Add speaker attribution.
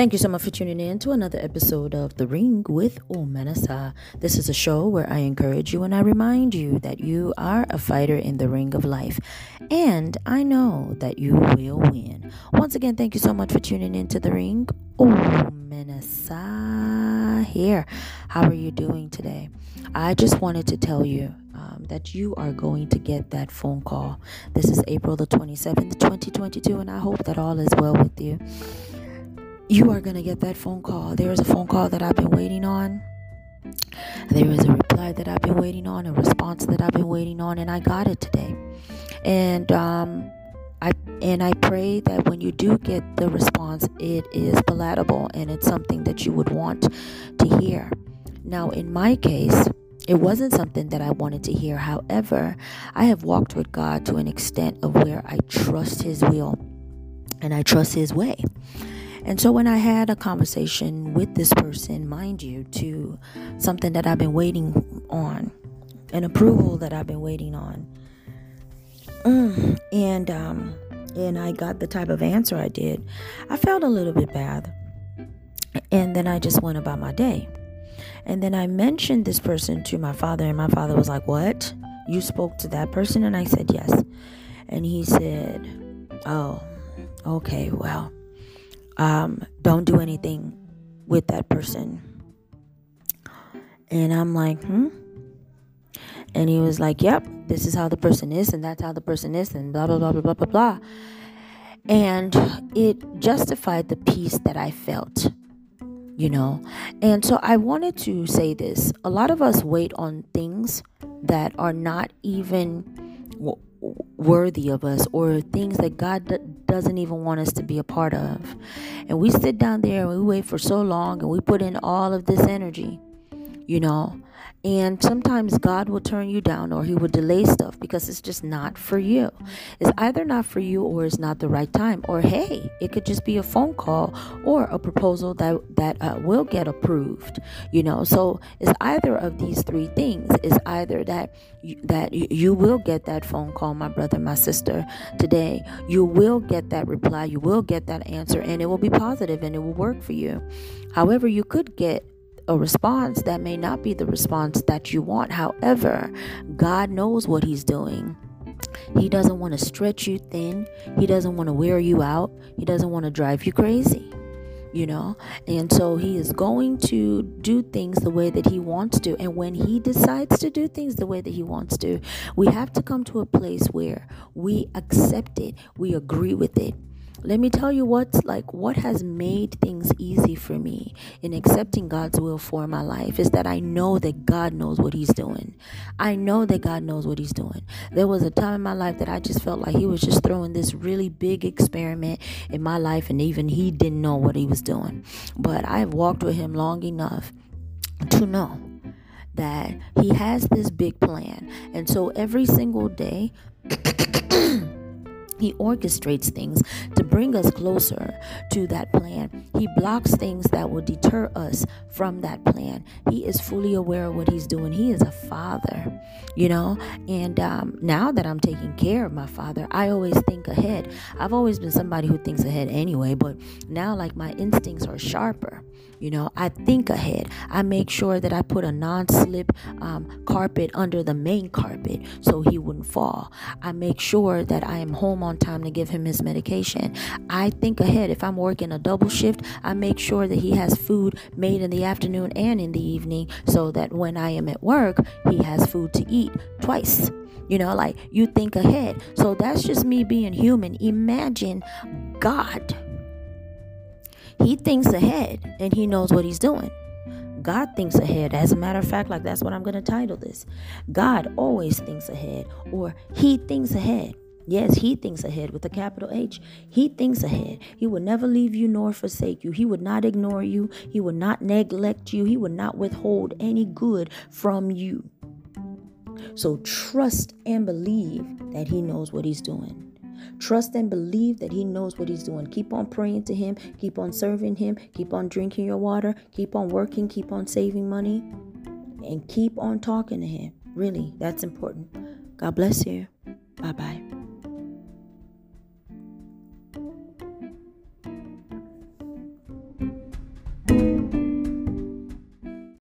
Speaker 1: Thank you so much for tuning in to another episode of The Ring with Omenesa. This is a show where I encourage you and I remind you that you are a fighter in the ring of life. And I know that you will win. Once again, thank you so much for tuning in to The Ring. Omenesa here. How are you doing today? I just wanted to tell you um, that you are going to get that phone call. This is April the 27th, 2022, and I hope that all is well with you you are going to get that phone call. There is a phone call that I've been waiting on. There is a reply that I've been waiting on, a response that I've been waiting on, and I got it today. And um, I and I pray that when you do get the response, it is palatable and it's something that you would want to hear. Now, in my case, it wasn't something that I wanted to hear. However, I have walked with God to an extent of where I trust His will and I trust His way. And so when I had a conversation with this person, mind you, to something that I've been waiting on, an approval that I've been waiting on, mm, and um, and I got the type of answer I did, I felt a little bit bad, and then I just went about my day. And then I mentioned this person to my father, and my father was like, "What? You spoke to that person?" And I said, "Yes." And he said, "Oh, okay, well." Um, don't do anything with that person. And I'm like, hmm? And he was like, yep, this is how the person is, and that's how the person is, and blah, blah, blah, blah, blah, blah, blah. And it justified the peace that I felt, you know. And so I wanted to say this a lot of us wait on things that are not even worthy of us or things that God doesn't even want us to be a part of. And we sit down there and we wait for so long and we put in all of this energy, you know, and sometimes God will turn you down or He will delay stuff because it's just not for you. It's either not for you or it's not the right time. Or hey, it could just be a phone call or a proposal that that uh, will get approved. You know, so it's either of these three things. It's either that that you will get that phone call, my brother, my sister, today. You will get that reply. You will get that answer, and it will be positive and it will work for you. However, you could get a response that may not be the response that you want. However, God knows what He's doing. He doesn't want to stretch you thin. He doesn't want to wear you out. He doesn't want to drive you crazy, you know? And so he is going to do things the way that he wants to. And when he decides to do things the way that he wants to, we have to come to a place where we accept it, we agree with it, let me tell you what's like what has made things easy for me in accepting God's will for my life is that I know that God knows what He's doing. I know that God knows what He's doing. There was a time in my life that I just felt like He was just throwing this really big experiment in my life, and even He didn't know what He was doing. But I've walked with Him long enough to know that He has this big plan. And so every single day, He orchestrates things to bring us closer to that plan. He blocks things that will deter us from that plan. He is fully aware of what he's doing. He is a father, you know. And um, now that I'm taking care of my father, I always think ahead. I've always been somebody who thinks ahead anyway, but now, like, my instincts are sharper. You know, I think ahead. I make sure that I put a non slip um, carpet under the main carpet so he wouldn't fall. I make sure that I am home on time to give him his medication. I think ahead. If I'm working a double shift, I make sure that he has food made in the afternoon and in the evening so that when I am at work, he has food to eat twice. You know, like you think ahead. So that's just me being human. Imagine God he thinks ahead and he knows what he's doing. God thinks ahead. As a matter of fact, like that's what I'm going to title this. God always thinks ahead, or He thinks ahead. Yes, He thinks ahead with a capital H. He thinks ahead. He will never leave you nor forsake you. He would not ignore you. He will not neglect you. He will not withhold any good from you. So trust and believe that He knows what He's doing. Trust and believe that He knows what He's doing. Keep on praying to Him. Keep on serving Him. Keep on drinking your water. Keep on working. Keep on saving money. And keep on talking to Him. Really, that's important. God bless you. Bye bye.